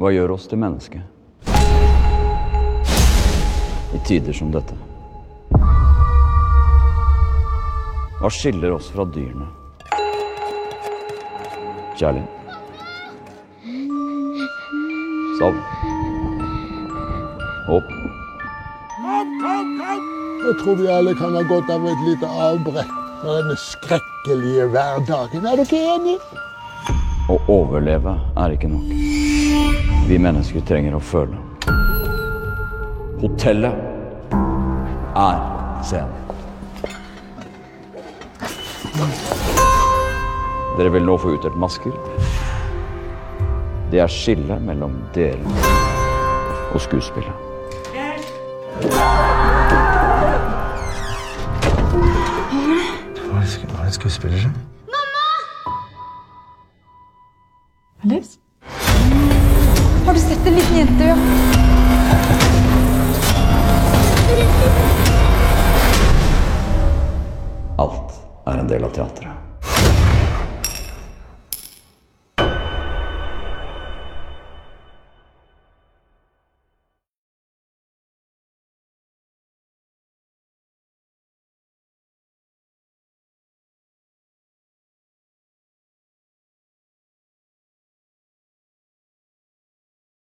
Hva gjør oss til mennesker? I tider som dette. Hva skiller oss fra dyrene? Kjærlighet. Savn. Håp. Jeg tror vi alle kan ha godt av et lite avbrekk fra denne skrekkelige hverdagen. Er du ikke enig? Å overleve er ikke nok. Vi mennesker trenger å føle. Hotellet er scenen. Dere vil nå få utdelt masker. Det er skillet mellom dere og skuespillet. Hva er det skuespiller Mamma! Alice? Har du sett en liten jente? Ja? Alt er en del av teatret.